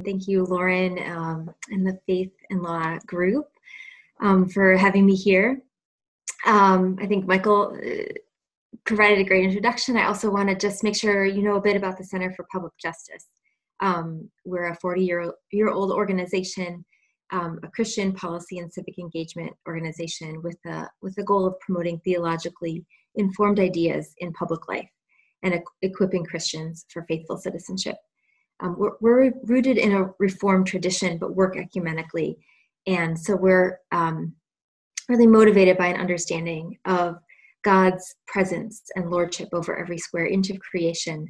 thank you, Lauren, um, and the Faith and Law group um, for having me here. Um, I think Michael uh, provided a great introduction. I also want to just make sure you know a bit about the Center for Public Justice. Um, we're a 40 year, year old organization, um, a Christian policy and civic engagement organization with the, with the goal of promoting theologically informed ideas in public life and equipping Christians for faithful citizenship. Um, we're, we're, rooted in a reformed tradition, but work ecumenically. And so we're um, really motivated by an understanding of God's presence and lordship over every square inch of creation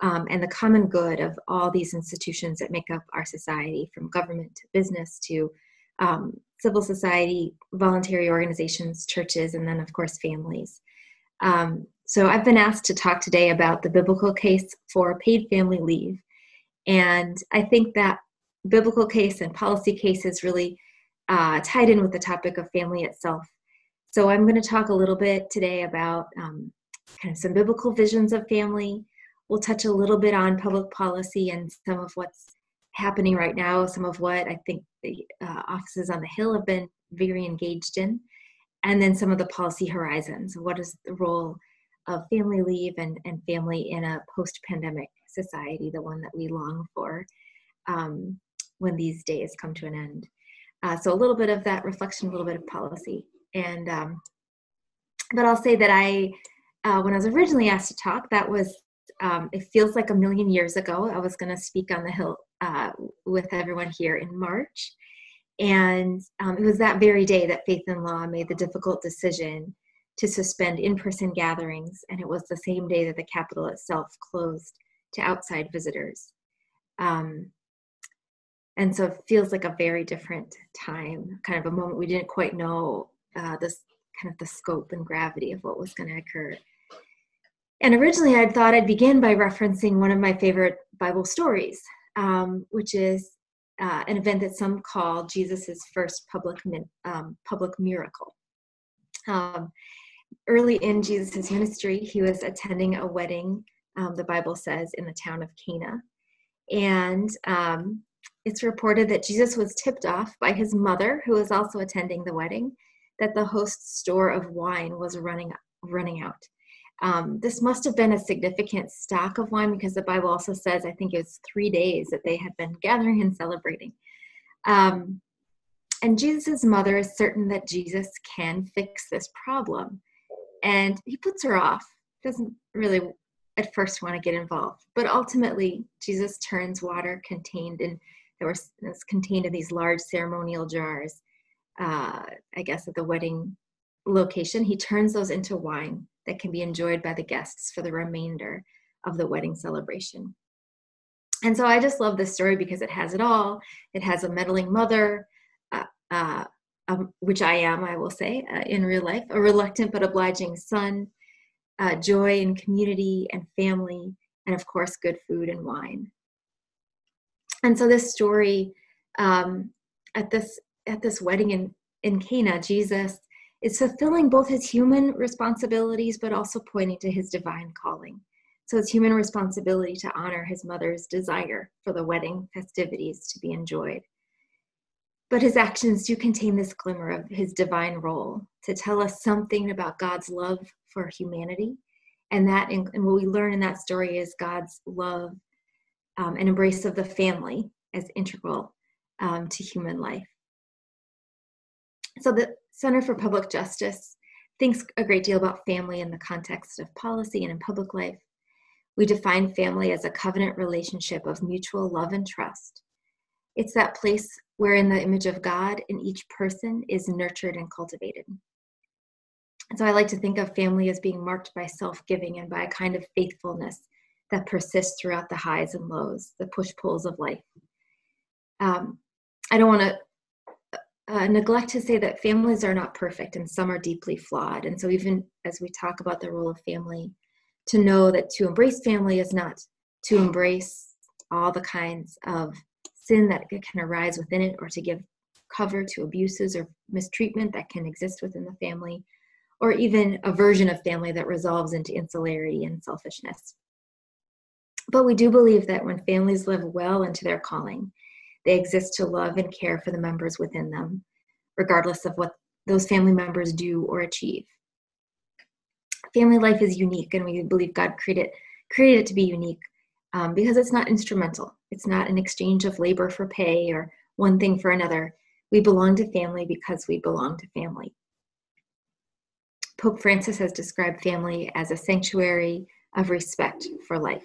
um, and the common good of all these institutions that make up our society, from government to business to um, civil society, voluntary organizations, churches, and then, of course, families. Um, so, I've been asked to talk today about the biblical case for paid family leave. And I think that biblical case and policy case is really uh, tied in with the topic of family itself. So I'm going to talk a little bit today about um, kind of some biblical visions of family. We'll touch a little bit on public policy and some of what's happening right now, some of what I think the uh, offices on the Hill have been very engaged in, and then some of the policy horizons. What is the role of family leave and, and family in a post pandemic society, the one that we long for um, when these days come to an end? Uh, so a little bit of that reflection, a little bit of policy. And, um, but I'll say that I, uh, when I was originally asked to talk, that was, um, it feels like a million years ago. I was going to speak on the Hill uh, with everyone here in March. And um, it was that very day that Faith and Law made the difficult decision to suspend in person gatherings. And it was the same day that the Capitol itself closed to outside visitors. Um, and so it feels like a very different time kind of a moment. We didn't quite know uh, this kind of the scope and gravity of what was going to occur. And originally i thought i'd begin by referencing one of my favorite bible stories um, which is uh, an event that some call jesus' first public um, public miracle. Um, early in jesus' ministry he was attending a wedding um, the bible says in the town of cana and um, it's reported that Jesus was tipped off by his mother, who was also attending the wedding, that the host's store of wine was running running out. Um, this must have been a significant stock of wine because the Bible also says, I think it was three days that they had been gathering and celebrating. Um, and Jesus' mother is certain that Jesus can fix this problem. And he puts her off, doesn't really at first want to get involved. But ultimately, Jesus turns water contained in that was, contained in these large ceremonial jars, uh, I guess at the wedding location. He turns those into wine that can be enjoyed by the guests for the remainder of the wedding celebration. And so I just love this story because it has it all. It has a meddling mother, uh, uh, um, which I am, I will say, uh, in real life, a reluctant but obliging son, uh, joy and community and family, and of course, good food and wine and so this story um, at this at this wedding in in Cana, Jesus is fulfilling both his human responsibilities but also pointing to his divine calling. So it's human responsibility to honor his mother's desire for the wedding festivities to be enjoyed. But his actions do contain this glimmer of his divine role to tell us something about God's love for humanity. And that, and what we learn in that story is God's love um, an embrace of the family as integral um, to human life. So, the Center for Public Justice thinks a great deal about family in the context of policy and in public life. We define family as a covenant relationship of mutual love and trust. It's that place where, in the image of God, in each person is nurtured and cultivated. So I like to think of family as being marked by self giving and by a kind of faithfulness that persists throughout the highs and lows, the push pulls of life. Um, I don't want to uh, neglect to say that families are not perfect and some are deeply flawed. And so, even as we talk about the role of family, to know that to embrace family is not to embrace all the kinds of sin that can arise within it or to give cover to abuses or mistreatment that can exist within the family, or even a version of family that resolves into insularity and selfishness. But we do believe that when families live well into their calling They exist to love and care for the members within them, regardless of what those family members do or achieve. Family life is unique, and we believe God created, created it to be unique um, because it's not instrumental. It's not an exchange of labor for pay or one thing for another. We belong to family because we belong to family. Pope Francis has described family as a sanctuary of respect for life.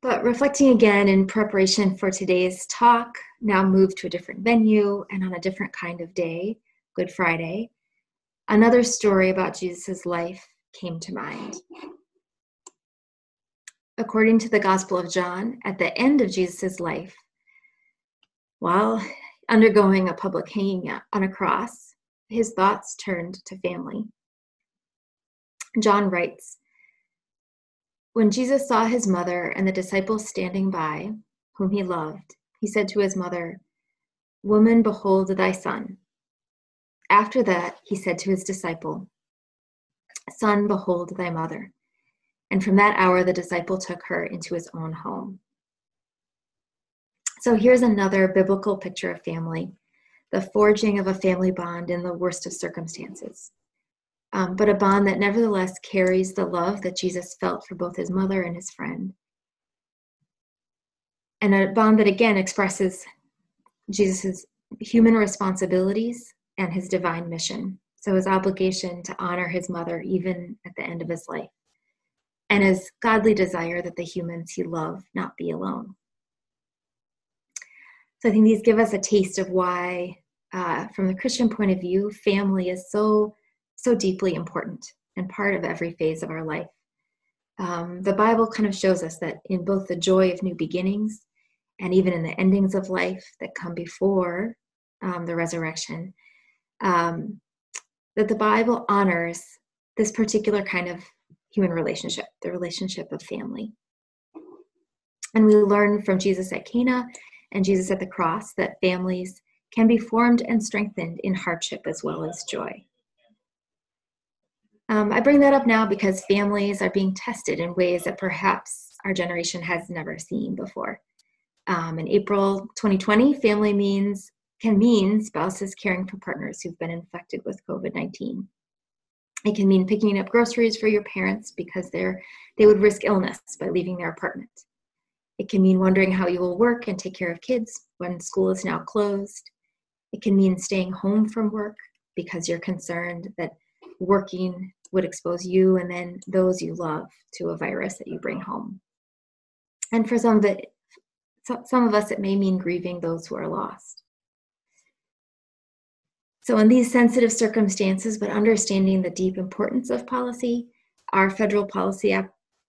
But reflecting again in preparation for today's talk, now moved to a different venue and on a different kind of day, Good Friday, another story about Jesus' life came to mind. According to the Gospel of John, at the end of Jesus' life, while undergoing a public hanging on a cross, his thoughts turned to family. John writes When Jesus saw his mother and the disciples standing by, whom he loved, he said to his mother, Woman, behold thy son. After that, he said to his disciple, Son, behold thy mother. And from that hour, the disciple took her into his own home. So here's another biblical picture of family the forging of a family bond in the worst of circumstances. Um, but a bond that nevertheless carries the love that Jesus felt for both his mother and his friend. And a bond that again expresses Jesus' human responsibilities and his divine mission. So his obligation to honor his mother even at the end of his life, and his godly desire that the humans he loved not be alone. So I think these give us a taste of why, uh, from the Christian point of view, family is so so deeply important and part of every phase of our life. Um, the Bible kind of shows us that in both the joy of new beginnings and even in the endings of life that come before um, the resurrection, um, that the Bible honors this particular kind of human relationship, the relationship of family. And we learn from Jesus at Cana and Jesus at the cross that families can be formed and strengthened in hardship as well as joy. Um, I bring that up now because families are being tested in ways that perhaps our generation has never seen before. Um, in April 2020, family means can mean spouses caring for partners who've been infected with COVID 19. It can mean picking up groceries for your parents because they're, they would risk illness by leaving their apartment. It can mean wondering how you will work and take care of kids when school is now closed. It can mean staying home from work because you're concerned that working would expose you and then those you love to a virus that you bring home. And for some of it, some of us, it may mean grieving those who are lost. So, in these sensitive circumstances, but understanding the deep importance of policy, our federal policy,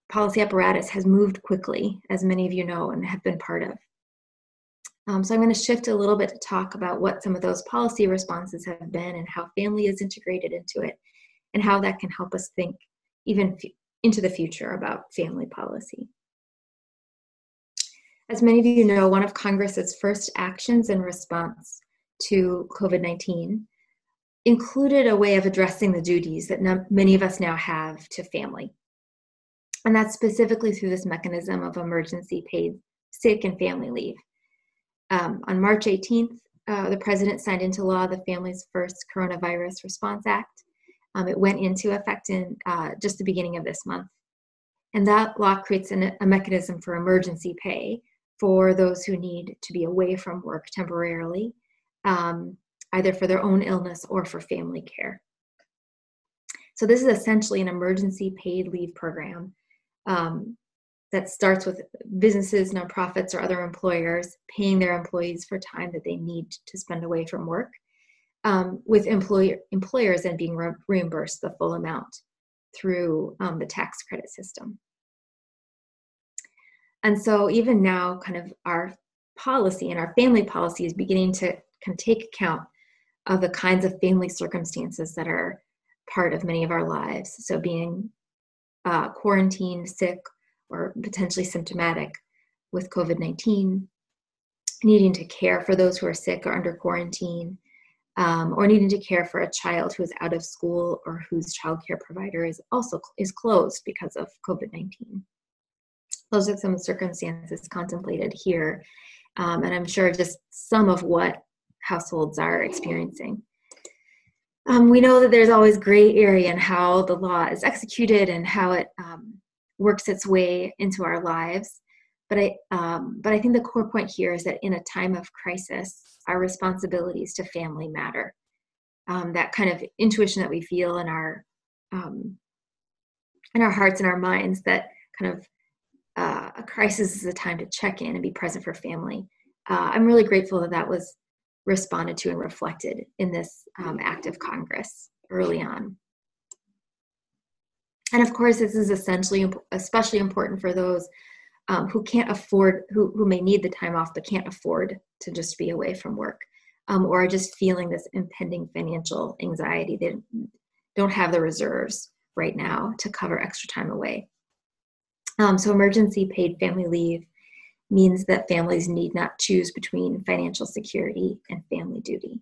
policy apparatus has moved quickly, as many of you know and have been part of. Um, so, I'm going to shift a little bit to talk about what some of those policy responses have been and how family is integrated into it, and how that can help us think even f- into the future about family policy. As many of you know, one of Congress's first actions in response to COVID 19 included a way of addressing the duties that no, many of us now have to family. And that's specifically through this mechanism of emergency paid sick and family leave. Um, on March 18th, uh, the president signed into law the Families First Coronavirus Response Act. Um, it went into effect in uh, just the beginning of this month. And that law creates an, a mechanism for emergency pay for those who need to be away from work temporarily um, either for their own illness or for family care. So, this is essentially an emergency paid leave program um, that starts with businesses, nonprofits, or other employers paying their employees for time that they need to spend away from work, um, with employer, employers then being re- reimbursed the full amount through um, the tax credit system. And so, even now, kind of our policy and our family policy is beginning to can take account of the kinds of family circumstances that are part of many of our lives. So, being uh, quarantined, sick, or potentially symptomatic with COVID 19, needing to care for those who are sick or under quarantine, um, or needing to care for a child who is out of school or whose child care provider is also is closed because of COVID 19. those are some circumstances contemplated here. Um, and I'm sure just some of what households are experiencing. Um, we know that there's always gray area in how the law is executed and how it um, works its way into our lives. But I, um, but I think the core point here is that in a time of crisis, our responsibilities to family matter. Um, that kind of intuition that we feel in our um, in our hearts and our minds that kind of uh, a crisis is a time to check in and be present for family. Uh, I'm really grateful that that was responded to and reflected in this um, act of Congress early on. And of course, this is essentially especially important for those um, who can't afford, who, who may need the time off but can't afford to just be away from work, um, or are just feeling this impending financial anxiety. They don't have the reserves right now to cover extra time away. Um, so, emergency paid family leave means that families need not choose between financial security and family duty.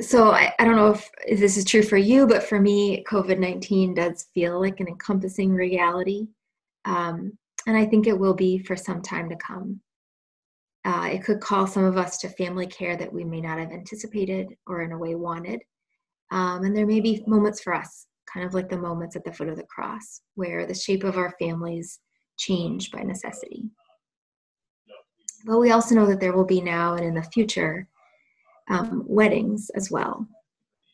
So I, I don't know if, this is true for you, but for me, COVID-19 does feel like an encompassing reality. Um, and I think it will be for some time to come. Uh, it could call some of us to family care that we may not have anticipated or in a way wanted. Um, and there may be moments for us kind of like the moments at the foot of the cross, where the shape of our families change by necessity. But we also know that there will be now and in the future um, weddings as well.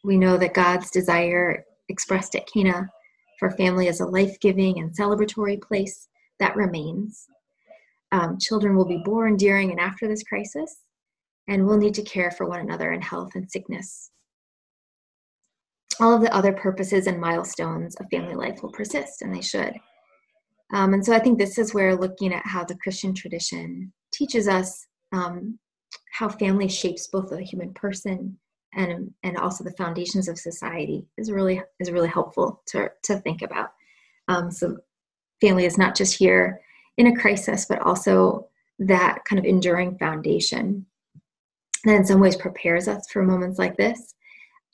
We know that God's desire expressed at Cana for family as a life giving and celebratory place that remains. Um, children will be born during and after this crisis, and we'll need to care for one another in health and sickness all of the other purposes and milestones of family life will persist, and they should. Um, and so I think this is where looking at how the Christian tradition teaches us um, how family shapes both the human person and and also the foundations of society is really is really helpful to to think about. Um, so family is not just here in a crisis, but also that kind of enduring foundation that in some ways prepares us for moments like this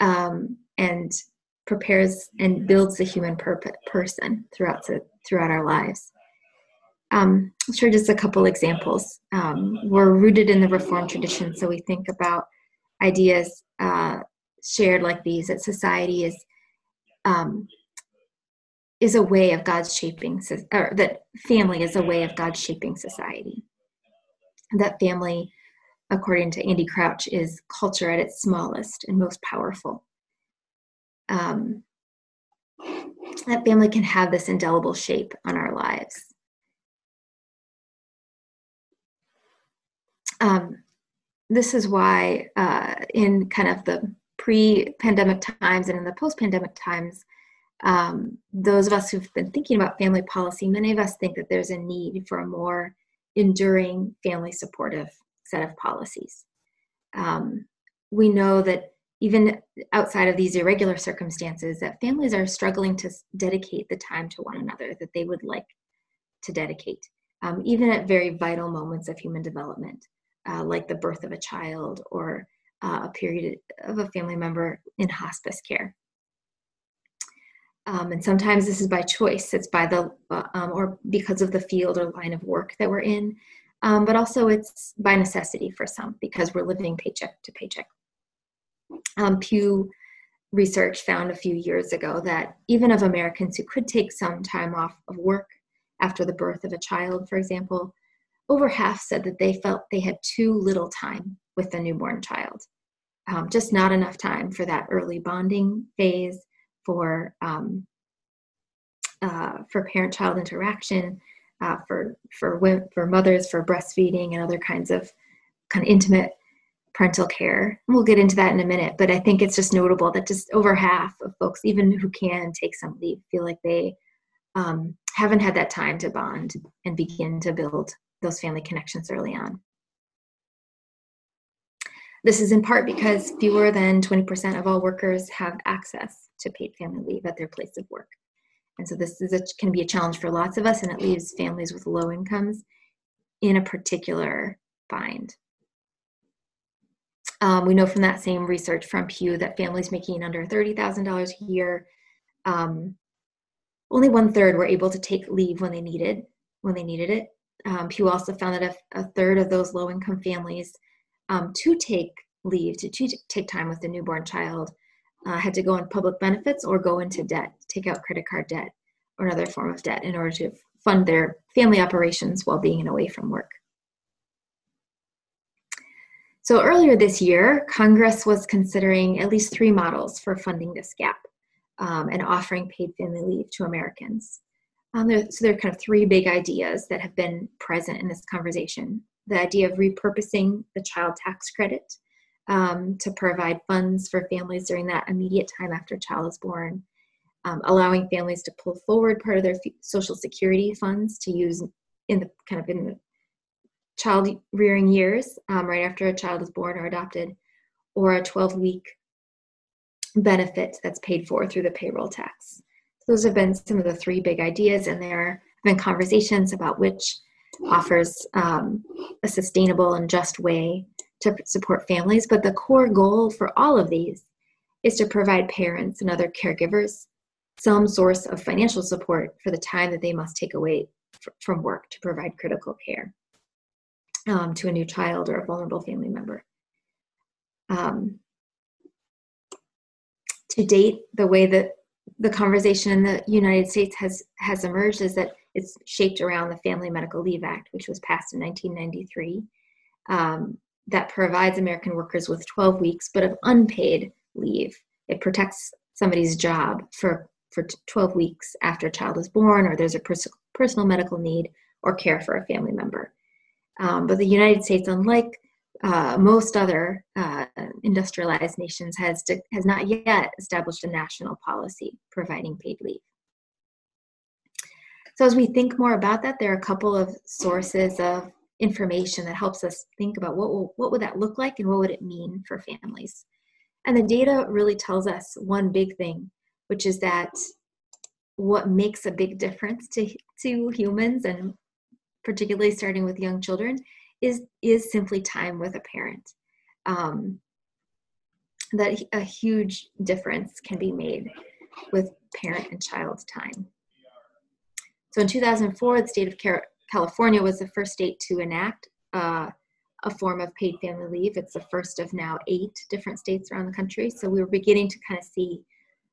um, and prepares and builds the human per- person throughout throughout our lives. Um, share just a couple examples. Um, we're rooted in the Reformed tradition, so we think about ideas uh, shared like these that society is um, is a way of God's shaping, or that family is a way of God shaping society. That family, according to Andy Crouch, is culture at its smallest and most powerful um, that family can have this indelible shape on our lives. Um, this is why, uh, in kind of the pre pandemic times and in the post pandemic times, um, those of us who've been thinking about family policy, many of us think that there's a need for a more enduring family supportive set of policies. Um, we know that even outside of these irregular circumstances, that families are struggling to dedicate the time to one another that they would like to dedicate, um, even at very vital moments of human development, uh, like the birth of a child or uh, a period of a family member in hospice care. Um, and sometimes this is by choice. It's by the, uh, um, or because of the field or line of work that we're in. Um, but also it's by necessity for some because we're living paycheck to paycheck um, Pew research found a few years ago that even of Americans who could take some time off of work after the birth of a child, for example, over half said that they felt they had too little time with the newborn child. Um, just not enough time for that early bonding phase, for um, uh, for parent-child interaction, uh, for for for mothers for breastfeeding and other kinds of kind of intimate parental care. We'll get into that in a minute, but I think it's just notable that just over half of folks, even who can take some leave, feel like they um, haven't had that time to bond and begin to build those family connections early on. This is in part because fewer than 20% of all workers have access to paid family leave at their place of work. And so this is a, can be a challenge for lots of us, and it leaves families with low incomes in a particular bind. Um, we know from that same research from Pew that families making under $30,000 a year Um, only one third were able to take leave when they needed when they needed it. Um, Pew also found that a, a, third of those low income families um, to take leave to, to, take time with the newborn child uh, had to go on public benefits or go into debt, take out credit card debt or another form of debt in order to fund their family operations while being away from work. So earlier this year, Congress was considering at least three models for funding this gap um, and offering paid family leave to Americans. Um, there, so there are kind of three big ideas that have been present in this conversation. The idea of repurposing the child tax credit um, to provide funds for families during that immediate time after a child is born, um, allowing families to pull forward part of their social security funds to use in the kind of in the child rearing years um, right after a child is born or adopted, or a 12 week benefit that's paid for through the payroll tax. Those have been some of the three big ideas, and there have been conversations about which offers um, a sustainable and just way to support families. But the core goal for all of these is to provide parents and other caregivers some source of financial support for the time that they must take away from work to provide critical care um, to a new child or a vulnerable family member. Um, to date, the way that the conversation in the United States has has emerged is that it's shaped around the Family Medical Leave Act, which was passed in 1993, um, that provides American workers with 12 weeks, but of unpaid leave. It protects somebody's job for for 12 weeks after a child is born, or there's a pers- personal medical need, or care for a family member. Um, but the United States, unlike uh, most other uh, industrialized nations, has, to, has not yet established a national policy providing paid leave. So as we think more about that, there are a couple of sources of information that helps us think about what will, what would that look like and what would it mean for families. And the data really tells us one big thing, which is that what makes a big difference to, to humans and particularly starting with young children, is is simply time with a parent. Um, that a huge difference can be made with parent and child time. So in 2004, the state of California was the first state to enact uh, a form of paid family leave. It's the first of now eight different states around the country. So we were beginning to kind of see,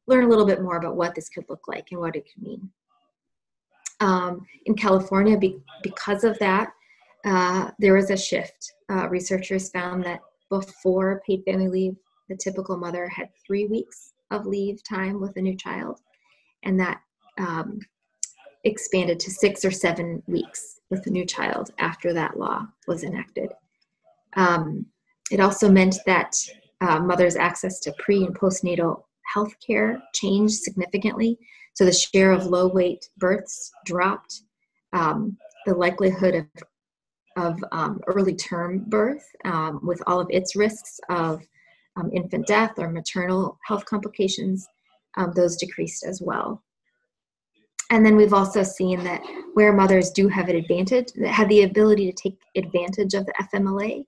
learn a little bit more about what this could look like and what it could mean um, in California, be, because of that, uh, there was a shift. Uh, researchers found that before paid family leave, the typical mother had three weeks of leave time with a new child, and that um, expanded to six or seven weeks with a new child after that law was enacted. Um, it also meant that uh, mothers' access to pre and postnatal health care changed significantly so the share of low weight births dropped. Um, the likelihood of, of um, early term birth, um, with all of its risks of um, infant death or maternal health complications, um, those decreased as well. And then we've also seen that where mothers do have an advantage, that have the ability to take advantage of the FMLA,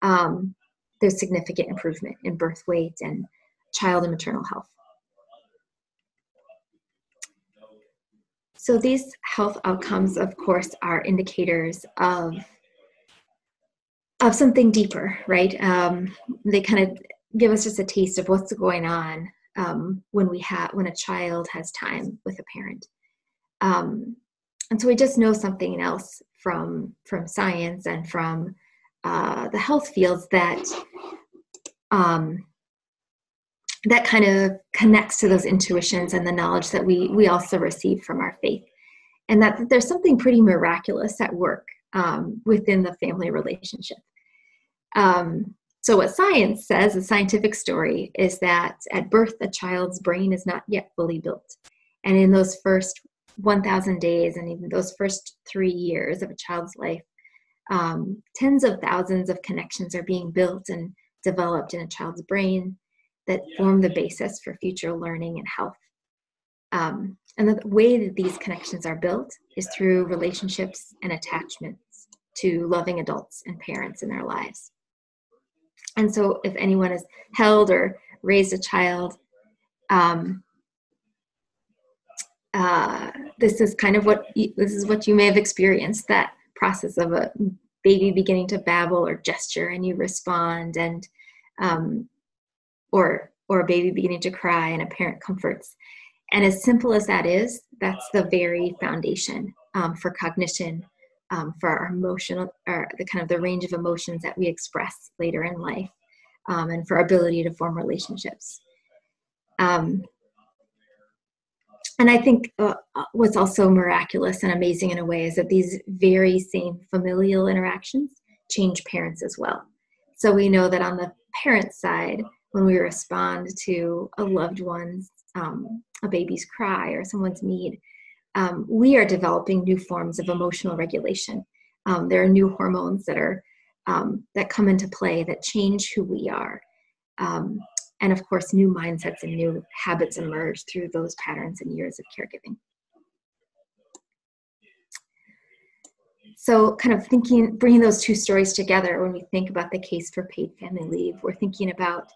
um, there's significant improvement in birth weight and child and maternal health. So these health outcomes, of course, are indicators of of something deeper, right? Um, they kind of give us just a taste of what's going on um, when we have when a child has time with a parent. Um, and so we just know something else from from science and from uh, the health fields that um, that kind of connects to those intuitions and the knowledge that we we also receive from our faith and that, that there's something pretty miraculous at work um, within the family relationship. Um, so what science says the scientific story is that at birth a child's brain is not yet fully built. And in those first 1000 days and even those first three years of a child's life um, tens of thousands of connections are being built and developed in a child's brain that form the basis for future learning and health. Um, and the way that these connections are built is through relationships and attachments to loving adults and parents in their lives. And so, if anyone has held or raised a child, um, uh, this is kind of what you, this is what you may have experienced that process of a baby beginning to babble or gesture and you respond and um, or or a baby beginning to cry and a parent comforts and as simple as that is that's the very foundation um, for cognition um, for our emotional or the kind of the range of emotions that we express later in life um, and for our ability to form relationships um, and I think uh, uh, what's also miraculous and amazing in a way is that these very same familial interactions change parents as well. So we know that on the parent side, when we respond to a loved one's, um, a baby's cry or someone's need, um, we are developing new forms of emotional regulation. Um, there are new hormones that are um, that come into play that change who we are. Um, and of course, new mindsets and new habits emerge through those patterns and years of caregiving. So, kind of thinking, bringing those two stories together when we think about the case for paid family leave, we're thinking about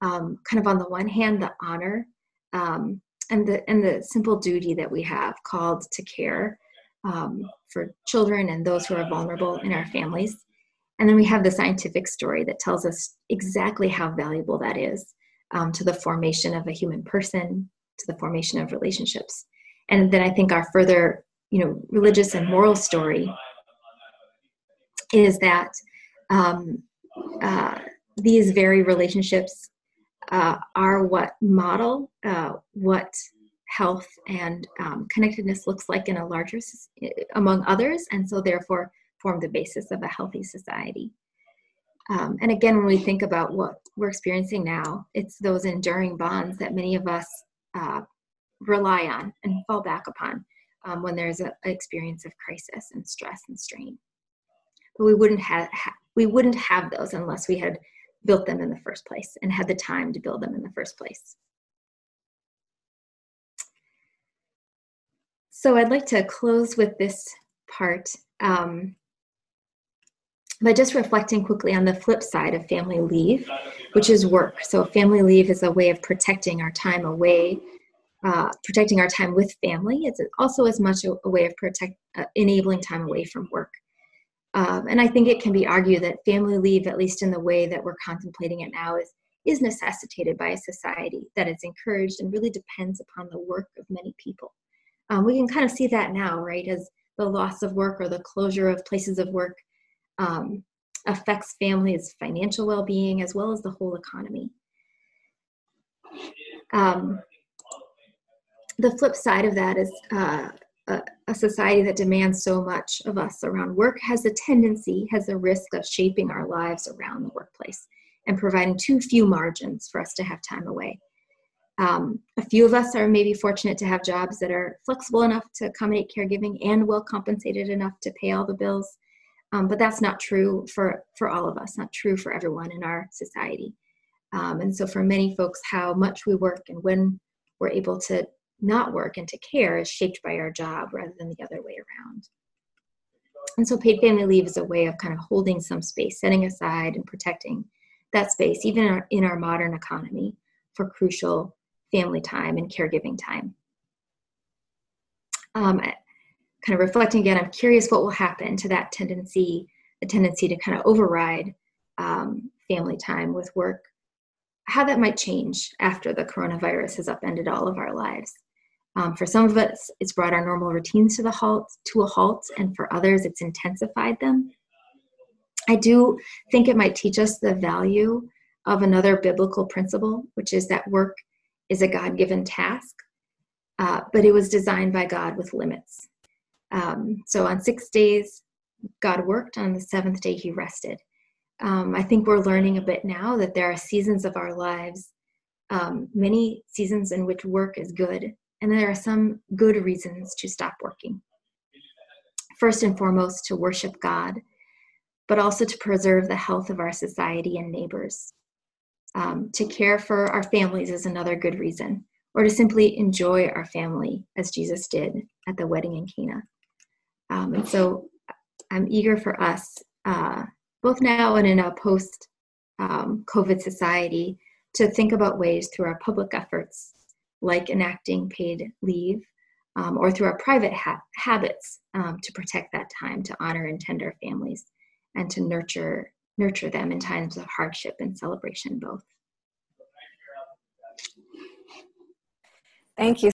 um, kind of on the one hand the honor um, and the and the simple duty that we have called to care um, for children and those who are vulnerable in our families, and then we have the scientific story that tells us exactly how valuable that is um, to the formation of a human person, to the formation of relationships. And then I think our further, you know, religious and moral story is that um, uh, these very relationships uh, are what model uh, what health and um, connectedness looks like in a larger among others and so therefore form the basis of a healthy society um, and again, when we think about what we're experiencing now, it's those enduring bonds that many of us uh, rely on and fall back upon um, when there's an experience of crisis and stress and strain. But we wouldn't have ha- we wouldn't have those unless we had built them in the first place and had the time to build them in the first place. So I'd like to close with this part. Um, by just reflecting quickly on the flip side of family leave, which is work. So, family leave is a way of protecting our time away, uh, protecting our time with family. It's also as much a, a way of protect, uh, enabling time away from work. Um, and I think it can be argued that family leave, at least in the way that we're contemplating it now, is is necessitated by a society that is encouraged and really depends upon the work of many people. Um, we can kind of see that now, right, as the loss of work or the closure of places of work um, affects families' financial well being as well as the whole economy. Um, the flip side of that is uh, a, a, society that demands so much of us around work has a tendency, has a risk of shaping our lives around the workplace and providing too few margins for us to have time away. Um, a few of us are maybe fortunate to have jobs that are flexible enough to accommodate caregiving and well compensated enough to pay all the bills. Um, but that's not true for, for all of us, not true for everyone in our society. Um, and so, for many folks, how much we work and when we're able to not work and to care is shaped by our job rather than the other way around. And so, paid family leave is a way of kind of holding some space, setting aside and protecting that space, even in our, in our modern economy, for crucial family time and caregiving time. Um, kind of reflecting again, I'm curious what will happen to that tendency, the tendency to kind of override um, family time with work, how that might change after the coronavirus has upended all of our lives. Um, for some of us, it's brought our normal routines to the halt, to a halt, and for others, it's intensified them. I do think it might teach us the value of another biblical principle, which is that work is a God given task, uh, but it was designed by God with limits. Um, so on six days, God worked. On the seventh day, He rested. Um, I think we're learning a bit now that there are seasons of our lives, um, many seasons in which work is good, and there are some good reasons to stop working. First and foremost, to worship God, but also to preserve the health of our society and neighbors. Um, to care for our families is another good reason, or to simply enjoy our family as Jesus did at the wedding in Cana. Um, and so I'm eager for us, uh, both now and in a post um, COVID society, to think about ways through our public efforts, like enacting paid leave, um, or through our private ha- habits um, to protect that time, to honor and tend our families, and to nurture nurture them in times of hardship and celebration both. Thank you